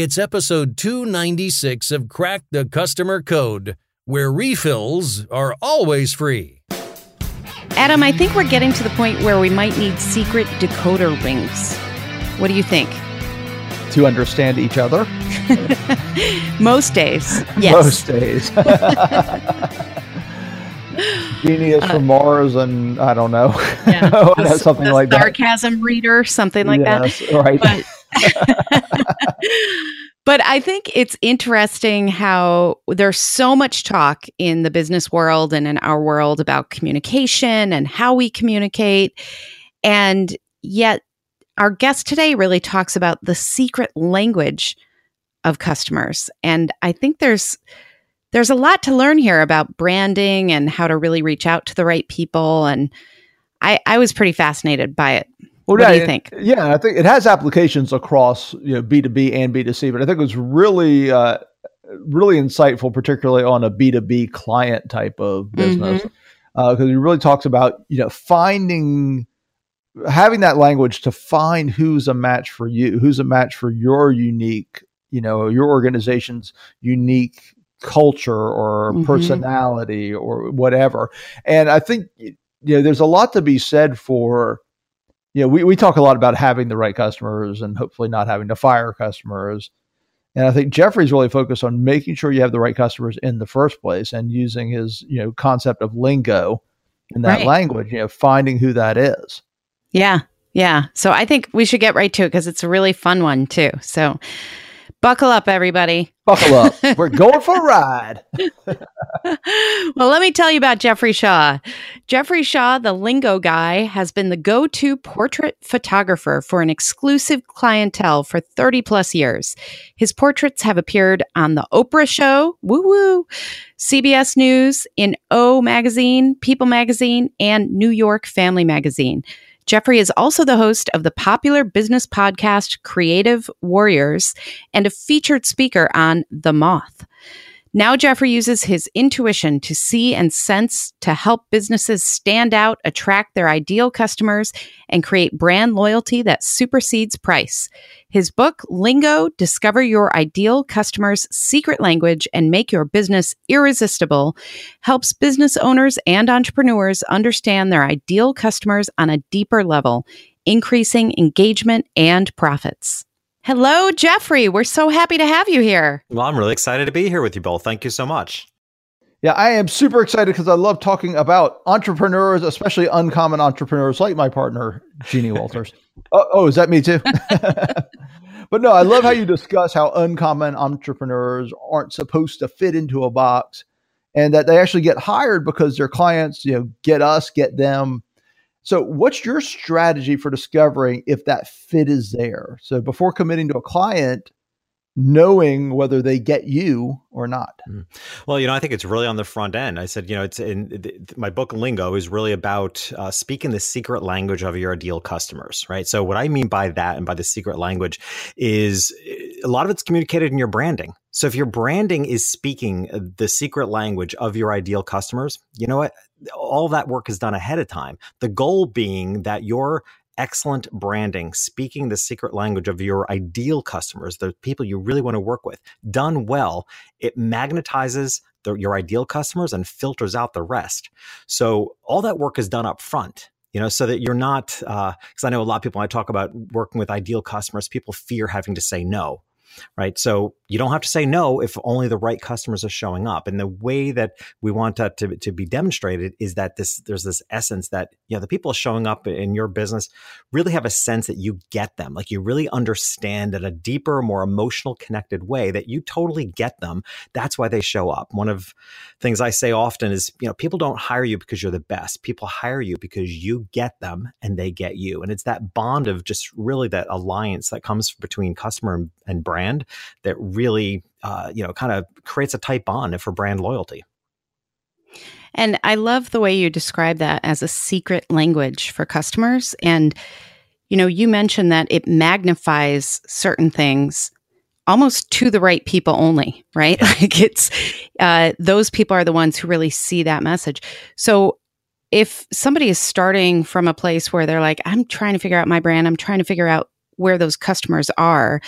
It's episode 296 of Crack the Customer Code, where refills are always free. Adam, I think we're getting to the point where we might need secret decoder rings. What do you think? To understand each other? Most days, yes. Most days. Genius Uh, from Mars, and I don't know. Yeah. something The like that. sarcasm reader, something like yes, Right. But, but I think it's interesting how there's so much talk in the business world and in our world about communication and how we communicate. And yet, our guest today really talks about the secret language of customers. And I think there's there's a lot to learn here about branding and how to really reach out to the right people. And I, I was pretty fascinated by it. Well, What do yeah, you it- think? Yeah, I think it has applications across you know B two B and B two C, but I think it was really uh, really insightful, particularly on a B two B client type of business, Mm-hmm. because he really talks about you know finding having that language to find who's a match for you, who's a match for your unique, you know, your organization's unique culture or Mhm. personality or whatever. And I think you know there's a lot to be said for you know, we, we talk a lot about having the right customers and hopefully not having to fire customers. And I think Jeffrey's really focused on making sure you have the right customers in the first place and using his, you know, concept of lingo in that Right. language, you know, finding who that is. Yeah. Yeah. So I think we should get right to it because it's a really fun one too. So buckle up, everybody. Buckle up. We're going for a ride. well, let me tell you about Jeffrey Shaw. Jeffrey Shaw, the lingo guy, has been the go to portrait photographer for an exclusive clientele for 30 plus years. His portraits have appeared on The Oprah Show, woo woo, CBS News, in O Magazine, People Magazine, and New York Family Magazine. Jeffrey is also the host of the popular business podcast Creative Warriors and a featured speaker on The Moth. Now, Jeffrey uses his intuition to see and sense to help businesses stand out, attract their ideal customers, and create brand loyalty that supersedes price. His book, Lingo Discover Your Ideal Customer's Secret Language and Make Your Business Irresistible, helps business owners and entrepreneurs understand their ideal customers on a deeper level, increasing engagement and profits. Hello, Jeffrey. We're so happy to have you here. Well, I'm really excited to be here with you both. Thank you so much. Yeah, I am super excited because I love talking about entrepreneurs, especially uncommon entrepreneurs like my partner, Jeannie Walters. oh, oh, is that me too? but no, I love how you discuss how uncommon entrepreneurs aren't supposed to fit into a box and that they actually get hired because their clients, you know, get us, get them. So, what's your strategy for discovering if that fit is there? So, before committing to a client, knowing whether they get you or not. Well, you know, I think it's really on the front end. I said, you know, it's in th- my book Lingo is really about uh, speaking the secret language of your ideal customers, right? So, what I mean by that and by the secret language is eh, a lot of it's communicated in your branding. So, if your branding is speaking uh, the secret language of your ideal customers, you know what? All that work is done ahead of time. The goal being that your excellent branding, speaking the secret language of your ideal customers, the people you really want to work with, done well, it magnetizes the, your ideal customers and filters out the rest. So all that work is done up front. You know, so that you're not, because I know a lot of people when I talk about working with ideal customers, people fear having to say no, right? So you don't have to say no if only the right customers are showing up. And the way that we want that to, to be demonstrated is that this there's this essence that you know the people showing up in your business really have a sense that you get them, like you really understand in a deeper, more emotional, connected way that you totally get them. That's why they show up. One of things I say often is, you know, people don't hire you because you're the best. People hire you because you get them and they get you. And it's that bond of just really that alliance that comes between customer and, and brand that really, uh, you know, kind of creates a tight bond for brand loyalty. And I love the way you describe that as a secret language for customers. And, you know, you mentioned that it magnifies certain things almost to the right people only, right? Like it's uh, those people are the ones who really see that message. So if somebody is starting from a place where they're like, I'm trying to figure out my brand, I'm trying to figure out where those customers are,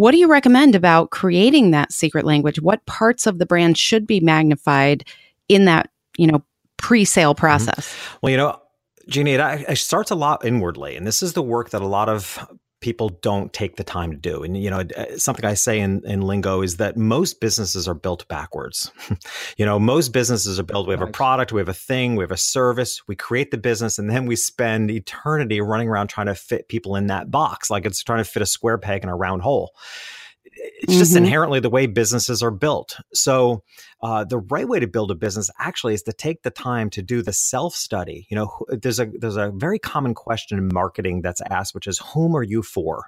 What do you recommend about creating that secret language? What parts of the brand should be magnified in that, you know, pre-sale mm-hmm. process? Mm-hmm. Well, you know, Jeannie, it, it starts a lot inwardly, and this is the work that a lot of people don't take the time to do. And you know, uh, something I say in, in lingo is that most businesses are built backwards. you know, most businesses are built. We have a product, we have a thing, we have a service. We create the business, and then we spend eternity running around trying to fit people in that box, like it's trying to fit a square peg in a round hole it's just mm-hmm. inherently the way businesses are built. So, uh, the right way to build a business actually is to take the time to do the self study. You know, there's a there's a very common question in marketing that's asked, which is, "Whom are you for?"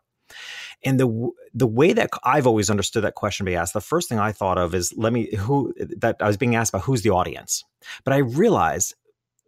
And the the way that I've always understood that question to be asked, the first thing I thought of is, "Let me who that I was being asked about who's the audience," but I realized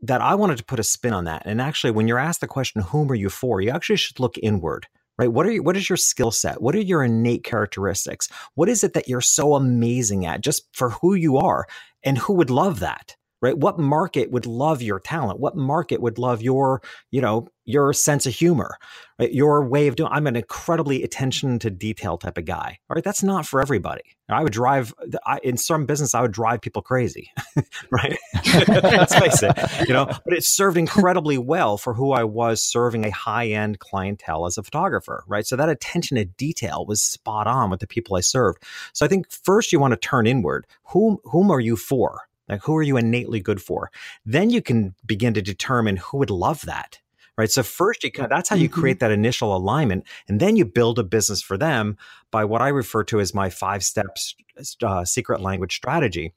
that I wanted to put a spin on that. And actually, when you're asked the question, "Whom are you for?" you actually should look inward right? What are you, what is your skill set? What are your innate characteristics? What is it that you're so amazing at just for who you are? And who would love that? Right? What market would love your talent? What market would love your, you know, your sense of humor, right? Your way of doing. I'm an incredibly attention to detail type of guy. All right, that's not for everybody. I would drive I, in some business. I would drive people crazy, right? Let's face it, you know. But it served incredibly well for who I was serving a high end clientele as a photographer, right? So that attention to detail was spot on with the people I served. So I think first you want to turn inward. Whom whom are you for? Like who are you innately good for? Then you can begin to determine who would love that right? So first, you can, that's how you mm-hmm. create that initial alignment, and then you build a business for them by what I refer to as my five steps uh, secret language strategy.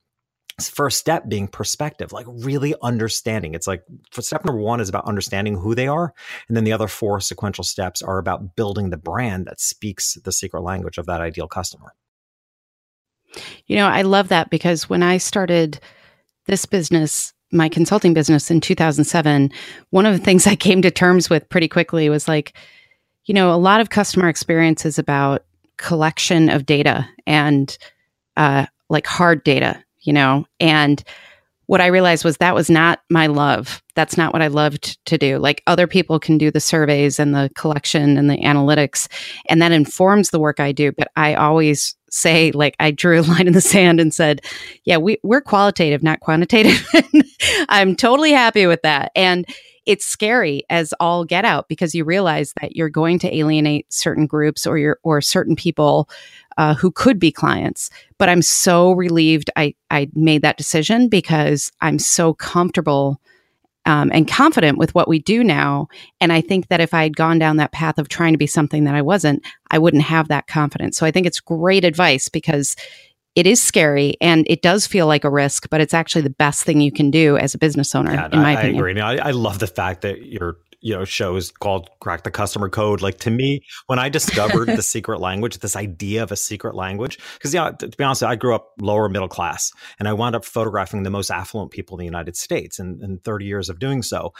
First step being perspective, like really understanding. It's like step number one is about understanding who they are. And then the other four sequential steps are about building the brand that speaks the secret language of that ideal customer. You know, I love that because when I started this business my consulting business in 2007, one of the things I came to terms with pretty quickly was like, you know, a lot of customer experience is about collection of data and uh, like hard data, you know, and what I realized was that was not my love. That's not what I loved to do. Like other people can do the surveys and the collection and the analytics, and that informs the work I do. But I always say, like, I drew a line in the sand and said, yeah, we, we're qualitative, not quantitative. I'm totally happy with that. And it's scary as all get out because you realize that you're going to alienate certain groups or your or certain people uh, who could be clients. But I'm so relieved I, I made that decision because I'm so comfortable um, and confident with what we do now. And I think that if I had gone down that path of trying to be something that I wasn't, I wouldn't have that confidence. So I think it's great advice because it is scary and it does feel like a risk, but it's actually the best thing you can do as a business owner, yeah, in my I, opinion. I agree. I, I love the fact that you're you know show is called crack the customer code like to me when i discovered the secret language this idea of a secret language because yeah to be honest i grew up lower middle class and i wound up photographing the most affluent people in the united states and, and 30 years of doing so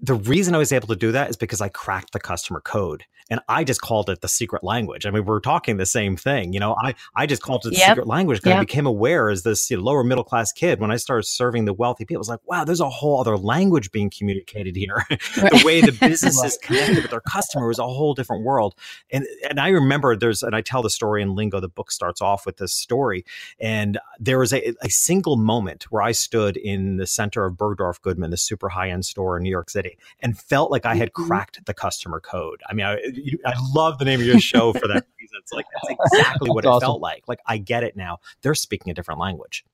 the reason I was able to do that is because I cracked the customer code and I just called it the secret language. I mean, we're talking the same thing. You know, I, I just called it the yep. secret language because yep. I became aware as this you know, lower middle class kid when I started serving the wealthy people. I was like, wow, there's a whole other language being communicated here. the way the business is connected with their customer is a whole different world. And and I remember there's and I tell the story in Lingo. The book starts off with this story, and there was a, a single moment where I stood in the center of Bergdorf Goodman, the super high end store in New York City and felt like I had mm-hmm. cracked the customer code. I mean, I, you, I love the name of your show for that reason. It's like that's exactly what that's it awesome. felt like. Like I get it now. They're speaking a different language.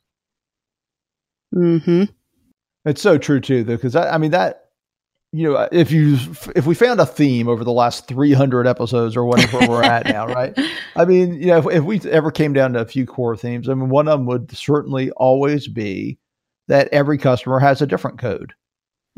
Hmm. It's so true too, though, because I, I mean that you know, if you if we found a theme over the last 300 episodes or whatever we're at now, right? I mean, you know, if, if, we ever came down to a few core themes, I mean, one of them would certainly always be that every customer has a different code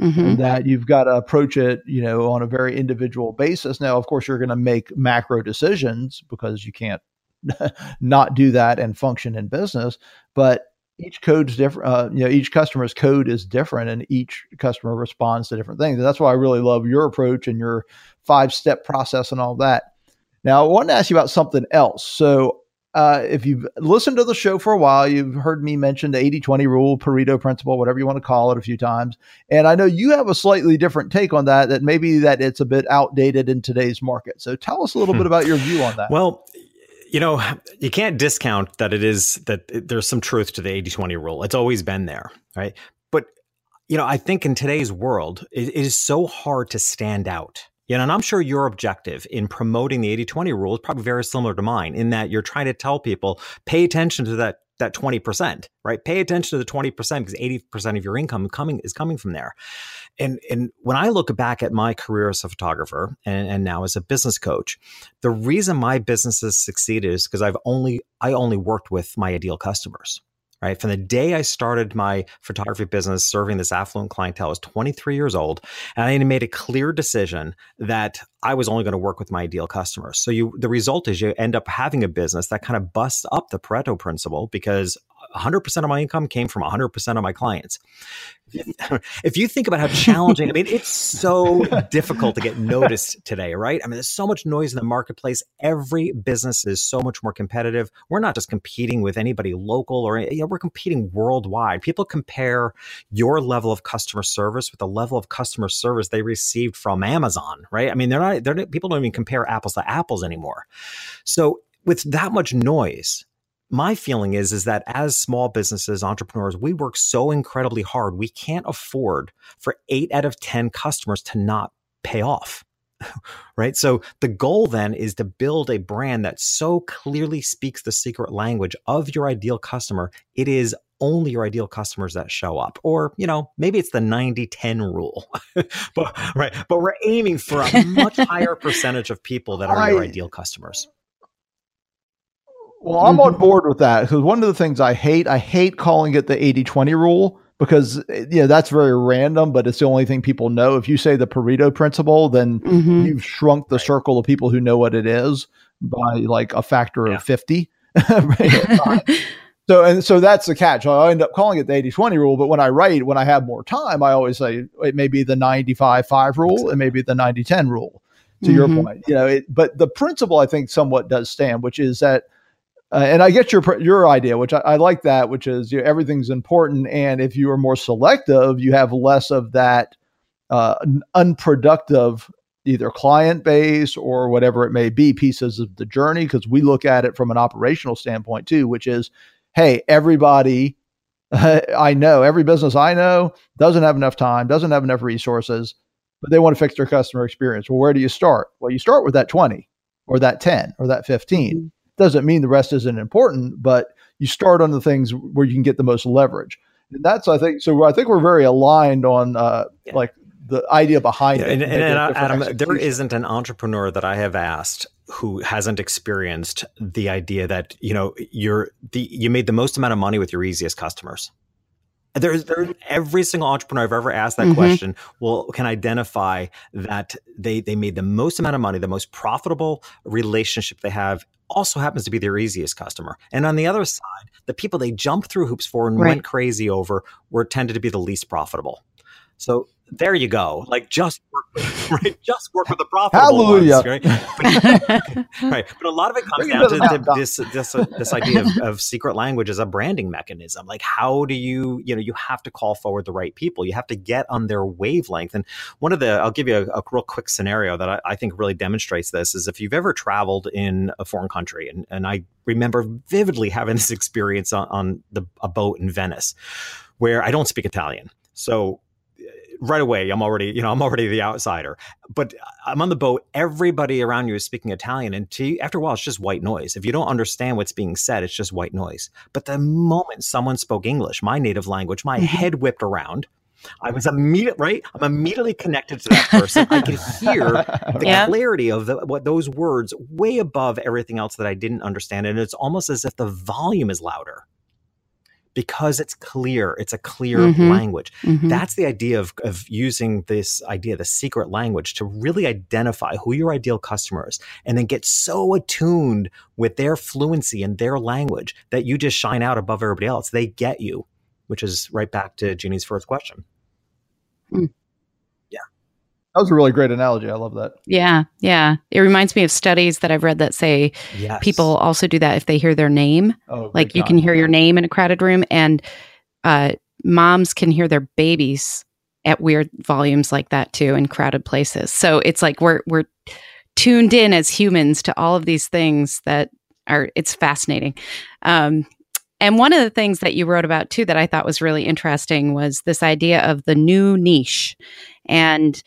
mm-hmm. that you've got to approach it, you know, on a very individual basis. Now, of course, you're going to make macro decisions because you can't not do that and function in business, but each code's different. Uh, you know, each customer's code is different, and each customer responds to different things. And that's why I really love your approach and your five step process and all that. Now, I want to ask you about something else. So, uh, if you've listened to the show for a while, you've heard me mention the 80 20 rule, Pareto principle, whatever you want to call it, a few times. And I know you have a slightly different take on that, that maybe that it's a bit outdated in today's market. So tell us a little hmm. bit about your view on that. Well, you know, you can't discount that it is that there's some truth to the 80 20 rule. It's always been there, right? But, you know, I think in today's world, it, it is so hard to stand out. You know, and I'm sure your objective in promoting the 80 20 rule is probably very similar to mine in that you're trying to tell people pay attention to that that 20%, right? Pay attention to the 20% because 80% of your income coming is coming from there. And and when I look back at my career as a photographer and, and now as a business coach, the reason my business has succeeded is because I've only I only worked with my ideal customers right? From the day I started my photography business serving this affluent clientele, I was 23 years old, and I made a clear decision that I was only going to work with my ideal customers. So you, the result is you end up having a business that kind of busts up the Pareto principle because 100% of my income came from 100% of my clients. If you think about how challenging, I mean, it's so difficult to get noticed today, right? I mean, there's so much noise in the marketplace. Every business is so much more competitive. We're not just competing with anybody local or you know, we're competing worldwide. People compare your level of customer service with the level of customer service they received from Amazon, right? I mean, they're not, they're not, people don't even compare apples to apples anymore. So with that much noise, my feeling is is that as small businesses entrepreneurs we work so incredibly hard we can't afford for 8 out of 10 customers to not pay off right? So the goal then is to build a brand that so clearly speaks the secret language of your ideal customer it is only your ideal customers that show up. Or you know maybe it's the 90-10 rule but right but we're aiming for a much higher percentage of people that are I, your ideal customers well, I'm on board with that because one of the things I hate, I hate calling it the 80 20 rule because you know that's very random, but it's the only thing people know. If you say the Pareto principle, then mm-hmm. you've shrunk the circle of people who know what it is by like a factor yeah. of 50. so and so that's the catch. I end up calling it the 80-20 rule, but when I write, when I have more time, I always say it may be the 95-5 rule, it may be the 90-10 rule. To mm-hmm. your point, you know, it, but the principle I think somewhat does stand, which is that uh, and I get your your idea, which I, I like that, which is you know, everything's important, and if you are more selective, you have less of that uh, unproductive either client base or whatever it may be pieces of the journey. Because we look at it from an operational standpoint too, which is, hey, everybody uh, I know, every business I know doesn't have enough time, doesn't have enough resources, but they want to fix their customer experience. Well, where do you start? Well, you start with that twenty or that ten or that 15 mm-hmm doesn't mean the rest isn't important, but you start on the things where you can get the most leverage. And that's, I think, so I think we're very aligned on uh, yeah. like the idea behind yeah, it. And, and, and Adam, there isn't an entrepreneur that I have asked who hasn't experienced the idea that you know you're the you made the most amount of money with your easiest customers. There's, there's every single entrepreneur I've ever asked that mm-hmm. question will can identify that they they made the most amount of money, the most profitable relationship they have also happens to be their easiest customer. And on the other side, the people they jumped through hoops for and right. went crazy over were tended to be the least profitable. So there you go. Like just work with, right? Just work with the profitable Hallelujah. ones, right? But, right. But a lot of it comes down to, to this this uh, this idea of, of, secret language as a branding mechanism. Like how do you you know you have to call forward the right people. You have to get on their wavelength. And one of the I'll give you a, a real quick scenario that I, I, think really demonstrates this is if you've ever traveled in a foreign country, and and I remember vividly having this experience on, on the a boat in Venice, where I don't speak Italian. So right away i'm already you know i'm already the outsider but i'm on the boat everybody around you is speaking italian and to, after a while it's just white noise if you don't understand what's being said it's just white noise but the moment someone spoke english my native language my mm-hmm. head whipped around I was immediate, right? I'm immediately connected to that person. I could hear the yeah. clarity of the, what those words way above everything else that I didn't understand, and it's almost as if the volume is louder because it's clear. It's a clear mm-hmm. language. Mm-hmm. That's the idea of, of using this idea, the secret language, to really identify who your ideal customer is and then get so attuned with their fluency and their language that you just shine out above everybody else. They get you, which is right back to Jeannie's first question. Mm. That was a really great analogy. I love that. Yeah. Yeah. It reminds me of studies that I've read that say yes. people also do that if they hear their name. Oh, like you can hear your name in a crowded room, and uh, moms can hear their babies at weird volumes like that too in crowded places. So it's like we're we're tuned in as humans to all of these things that are it's fascinating. Um, and one of the things that you wrote about too that I thought was really interesting was this idea of the new niche. And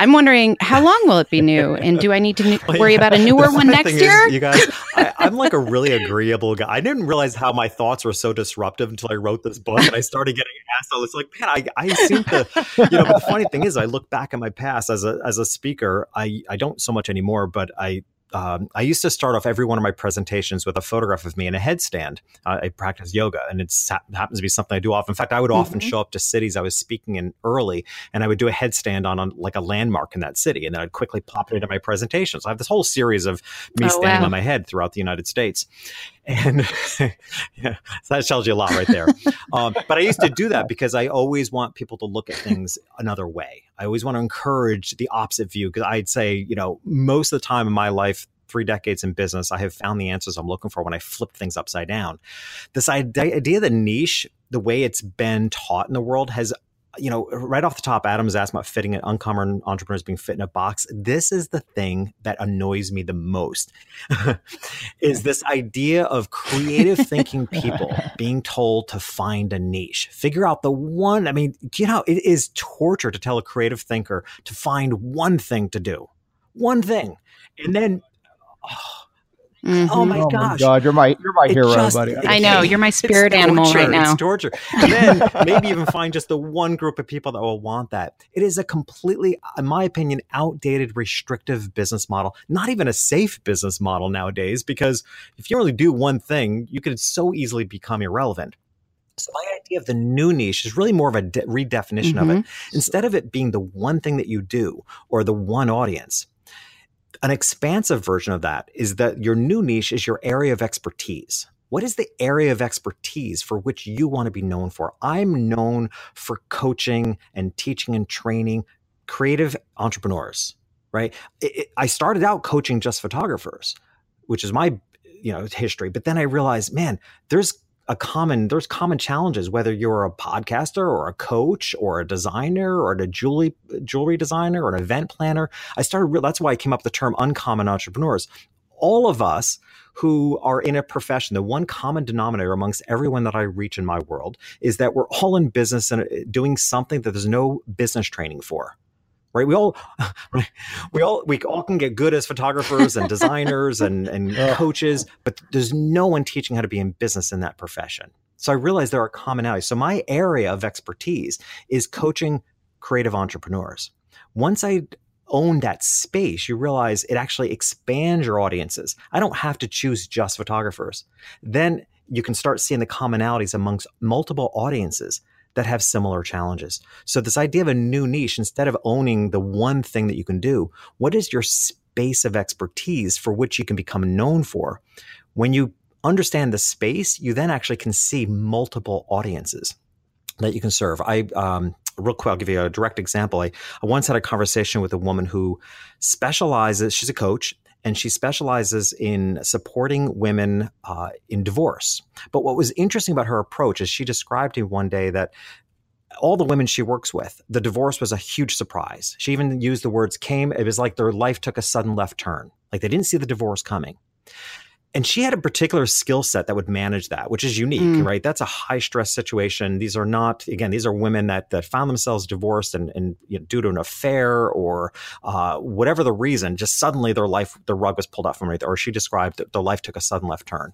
I'm wondering how long will it be new, and do I need to n- Well, worry yeah. about a newer one next year? Is, you guys, I, I'm like a really agreeable guy. I didn't realize how my thoughts were so disruptive until I wrote this book, and I started getting asked. I was like, man, I, I seem to, you know. But the funny thing is, I look back at my past as a as a speaker. I I don't so much anymore, but I um, I used to start off every one of my presentations with a photograph of me in a headstand. Uh, I practice yoga, and it happens to be something I do often. In fact, I would often Mhm. show up to cities I was speaking in early, and I would do a headstand on, on like a landmark in that city, and then I'd quickly pop it into my presentations. So I have this whole series of me Oh, standing wow. on my head throughout the United States, and yeah, that tells you a lot right there. um, but I used to do that because I always want people to look at things another way. I always want to encourage the opposite view because I'd say, you know, most of the time in my life, three decades in business, I have found the answers I'm looking for when I flip things upside down. This idea, idea of the niche, the way it's been taught in the world has you know, right off the top, Adam was asking about fitting an uncommon entrepreneurs being fit in a box. This is the thing that annoys me the most is this idea of creative thinking people being told to find a niche, figure out the one. I mean, you know, it is torture to tell a creative thinker to find one thing to do, one thing. And then, oh, Mhm. oh my oh gosh. my god, you're my you're my It hero, just- buddy. I know you're my It's spirit animal torture. right now. It's torture. And then maybe even find just the one group of people that will want that. It is a completely, in my opinion, outdated, restrictive business model. Not even a safe business model nowadays, because if you only do one thing, you could so easily become irrelevant. So my idea of the new niche is really more of a de- redefinition of it. Instead of it being the one thing that you do or the one audience, an expansive version of that is that your new niche is your area of expertise. What is the area of expertise for which you want to be known for? I'm known for coaching and teaching and training creative entrepreneurs, right? It- it- I started out coaching just photographers, which is my you know history, but then I realized, man, there's a common there's common challenges whether you're a podcaster or a coach or a designer or a jewelry jewelry designer or an event planner. I started that's why i came up with the term uncommon entrepreneurs. All of us who are in a profession the one common denominator amongst everyone that i reach in my world is that we're all in business and uh, doing something that there's no business training for right? We all right? we all we all can get good as photographers and designers and and Ugh. coaches but there's no one teaching how to be in business in that profession. So i realized there are commonalities. So my area of expertise is coaching creative entrepreneurs. Once i own that space you realize it actually expands your audiences. I don't have to choose just photographers. Then you can start seeing the commonalities amongst multiple audiences that have similar challenges. So this idea of a new niche, instead of owning the one thing that you can do, what is your space of expertise for which you can become known for? When you understand the space, you then actually can see multiple audiences that you can serve. I um, real quick, I'll give you a direct example. I, I once had a conversation with a woman who specializes. She's a coach. And she specializes in supporting women uh, in divorce. But what was interesting about her approach is she described to me one day that all the women she works with, the divorce was a huge surprise. She even used the words came, it was like their life took a sudden left turn. Like they didn't see the divorce coming. And she had a particular skill set that would manage that, which is unique, Mm. right? That's a high stress situation. These are not, again, these are women that that found themselves divorced and, and you know, due to an affair or uh, whatever the reason, just suddenly their life, the rug was pulled out from underneath, or she described that their life took a sudden left turn.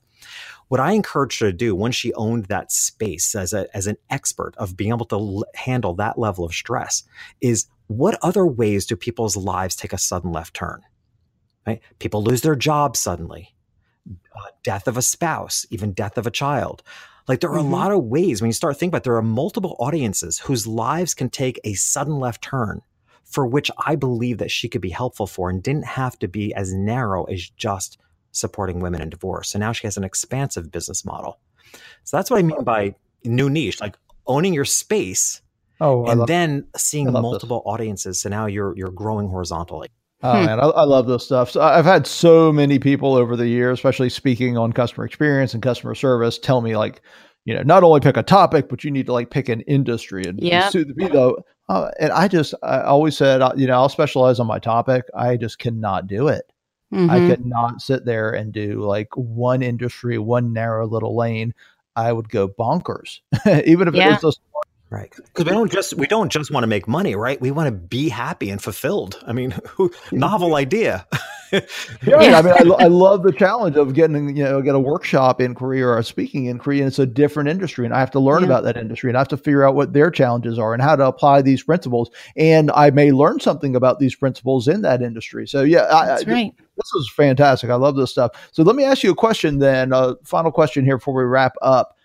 What I encouraged her to do once she owned that space as a as an expert of being able to l- handle that level of stress is what other ways do people's lives take a sudden left turn? Right? People lose their job suddenly uh, death of a spouse, even death of a child. Like there are Mhm. a lot of ways when you start thinking about it, there are multiple audiences whose lives can take a sudden left turn for which I believe that she could be helpful for and didn't have to be as narrow as just supporting women in divorce. So now she has an expansive business model. So that's what I mean by new niche, like owning your space Oh, and love, then seeing love this. multiple audiences. So now you're you're growing horizontally. Oh Hmm. man, I, I love this stuff. So I've had so many people over the years, especially speaking on customer experience and customer service, tell me like, you know, not only pick a topic, but you need to like pick an industry and so- be the. Uh, and I just, I always said, uh, you know, I'll specialize on my topic. I just cannot do it. Mm-hmm. I could not sit there and do like one industry, one narrow little lane. I would go bonkers, even if Yeah. it was just Right. Because we don't just we don't just want to make money, right? We want to be happy and fulfilled. I mean, who, novel idea. Yeah, Yeah. I mean, I, lo- I love the challenge of getting, you know, get a workshop inquiry or a speaking inquiry, and it's a different industry, and I have to learn Yeah. about that industry, and I have to figure out what their challenges are and how to apply these principles, and I may learn something about these principles in that industry. So, yeah, That's I, right. this is fantastic. I love this stuff. So, let me ask you a question then. Uh, final question here before we wrap up.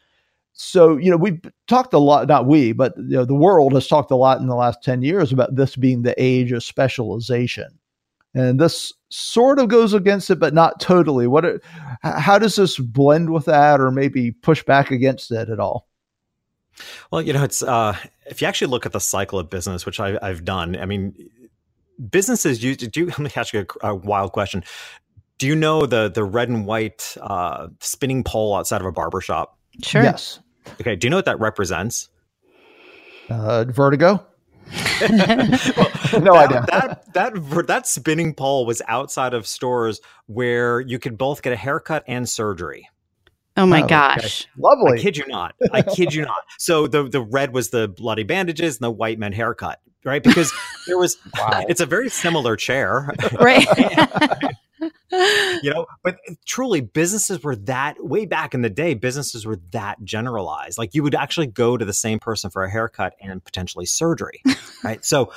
So, you know, we've talked a lot, not we, but you know, the world has talked a lot in the last 10 years about this being the age of specialization. And this sort of goes against it, but not totally. What, how does this blend with that or maybe push back against it at all? Well, you know, it's uh, if you actually look at the cycle of business, which I, I've done. I mean, businesses. You do. You, let me ask you a, a wild question. Do you know the the red and white uh, spinning pole outside of a barber shop? Sure. Yes. Okay. Do you know what that represents? Uh, vertigo? Well, No that, idea. That that that spinning pole was outside of stores where you could both get a haircut and surgery. Oh my Oh, okay. gosh. I Lovely. kid you not. I kid you not. So the the red was the bloody bandages and the white meant haircut, right? Because there was Wow. it's a very similar chair, Right. you know, but eh, truly businesses were that way back in the day, businesses were that generalized. Like you would actually go to the same person for a haircut and potentially surgery, right? So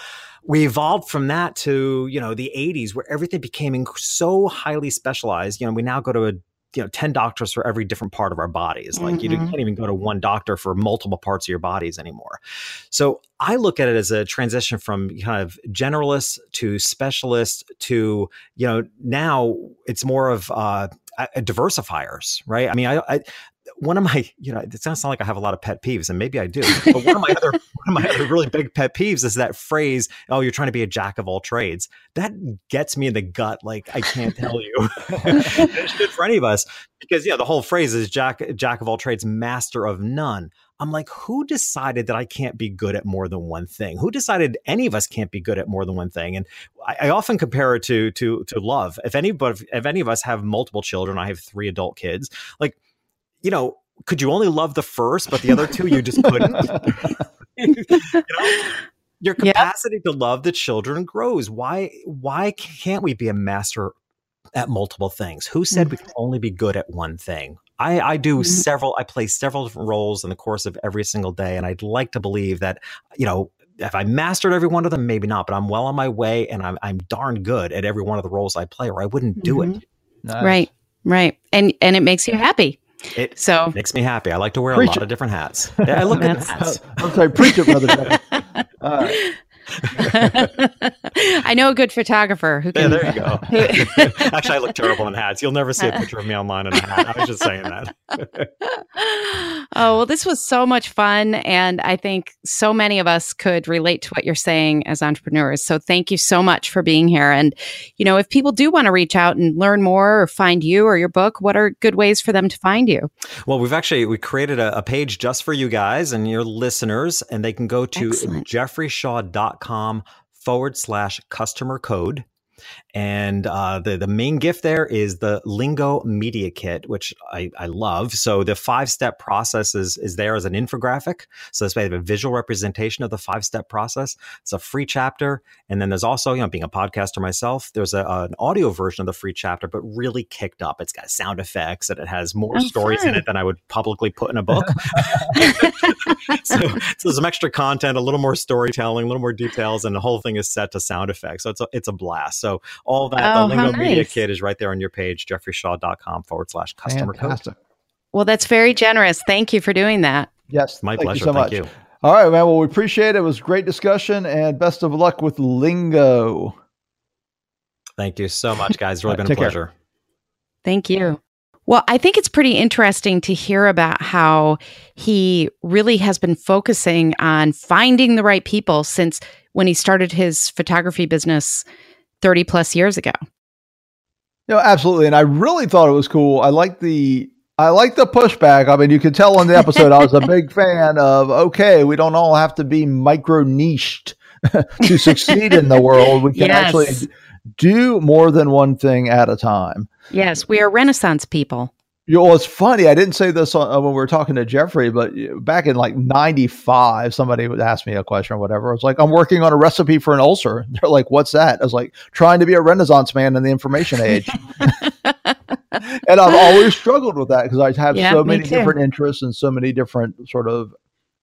we evolved from that to, you know, the 80s where everything became so highly specialized. You know, we now go to a you know 10 doctors for every different part of our bodies. Like you Mhm. can't even go to one doctor for multiple parts of your bodies anymore. So i look at it as a transition from kind of generalist to specialist to you know now it's more of uh diversifiers right? I mean i, I one of my, you know, it sounds like I have a lot of pet peeves, and maybe I do. But one of my other, one of my other really big pet peeves is that phrase, "Oh, you're trying to be a jack of all trades." That gets me in the gut, like I can't tell you. it's good for any of us, because yeah, the whole phrase is "jack jack of all trades, master of none." I'm like, who decided that I can't be good at more than one thing? Who decided any of us can't be good at more than one thing? And I, I often compare it to to to love. If anybody, if any of us have multiple children, I have three adult kids. Like, you know, could you only love the first, but the other two you just couldn't? you know, your Yeah. capacity to love the children grows. Why why can't we be a master at multiple things? Who said we can only be good at one thing? I, I do Mhm. several, I play several different roles in the course of every single day. And I'd like to believe that, you know, if I mastered every one of them, maybe not, but I'm well on my way and I'm, I'm darn good at every one of the roles I play or I wouldn't do Mhm. it. Nice. Right. Right. And and it makes you happy. It So makes me happy. I like to wear Preach a lot it. of different hats. Yeah, I look at That's- hats. I'm sorry, preach it, brother. I know a good photographer who can. Yeah, there you go. Actually, I look terrible in hats. You'll never see a picture of me online in a hat. I was just saying that. oh, well, this was so much fun. And I think so many of us could relate to what you're saying as entrepreneurs. So thank you so much for being here. And, you know, if people do want to reach out and learn more or find you or your book, what are good ways for them to find you? Well, we've actually we created a, a page just for you guys and your listeners, and they can go to Excellent. jeffreyshaw.com forward slash customer code. And uh, the the main gift there is the Lingo Media Kit, which I, I love. So the five step process is, is there as an infographic. So this way, have a visual representation of the five step process. It's a free chapter, and then there's also you know being a podcaster myself, there's a, an audio version of the free chapter, but really kicked up. It's got sound effects and it has more Oh, stories in it than I would publicly put in a book. so, so there's some extra content, a little more storytelling, a little more details, and the whole thing is set to sound effects. So it's a, it's a blast. So all that, Oh, the how Lingo Media nice. Kit is right there on your page, jeffreyshaw.com forward slash customer code. Well, that's very generous. Thank you for doing that. Yes. My thank pleasure. You so Thank much. you. All right, man. Well, we appreciate it. It was great discussion and best of luck with Lingo. Thank you so much, guys. It's really All right, been a take care. pleasure. Thank you. Well, I think it's pretty interesting to hear about how he really has been focusing on finding the right people since when he started his photography business 30 plus years ago. No, absolutely. And I really thought it was cool. I like the I like the pushback. I mean, you could tell on the episode I was a big fan of okay, we don't all have to be micro niched to succeed in the world. We can Yes. actually do more than one thing at a time. Yes, we are Renaissance people. You know, it's funny. I didn't say this on, uh, when we were talking to Jeffrey, but back in like '95, somebody would ask me a question or whatever. I was like, "I'm working on a recipe for an ulcer." They're like, "What's that?" I was like, "Trying to be a Renaissance man in the information age." and I've always struggled with that because I have Yeah, so many different interests and so many different sort of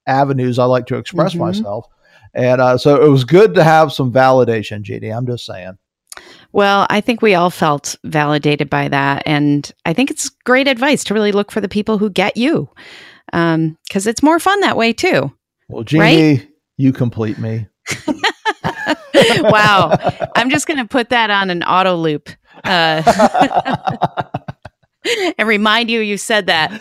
avenues I like to express Mhm. myself. And uh, so it was good to have some validation, GD. I'm just saying. Well, I think we all felt validated by that. And I think it's great advice to really look for the people who get you because it's more fun that way too. Well, Jeannie, you complete me. wow. I'm just going to put that on an auto loop uh, and remind you you said that.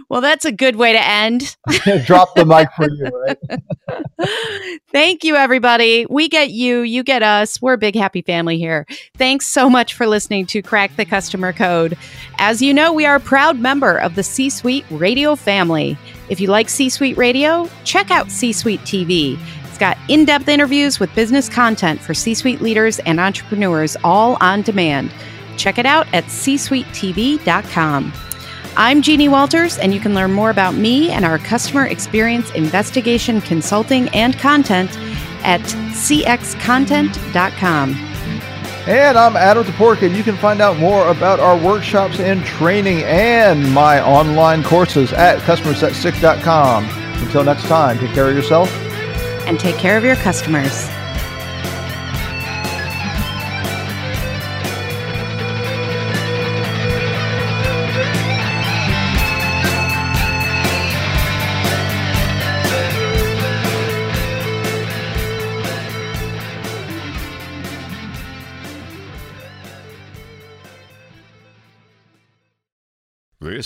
well, that's a good way to end. Drop the mic for you, right? Thank you, everybody. We get you, you get us. We're a big happy family here. Thanks so much for listening to Crack the Customer Code. As you know, we are a proud member of the C Suite Radio family. If you like C Suite Radio, check out C Suite TV. It's got in depth interviews with business content for C suite leaders and entrepreneurs all on demand. Check it out at csuitetv.com. I'm Jeannie Walters, and you can learn more about me and our customer experience investigation consulting and content at cxcontent.com. And I'm Adam Toporek, and you can find out more about our workshops and training and my online courses at customersthatstick.com. Until next time, take care of yourself. And take care of your customers.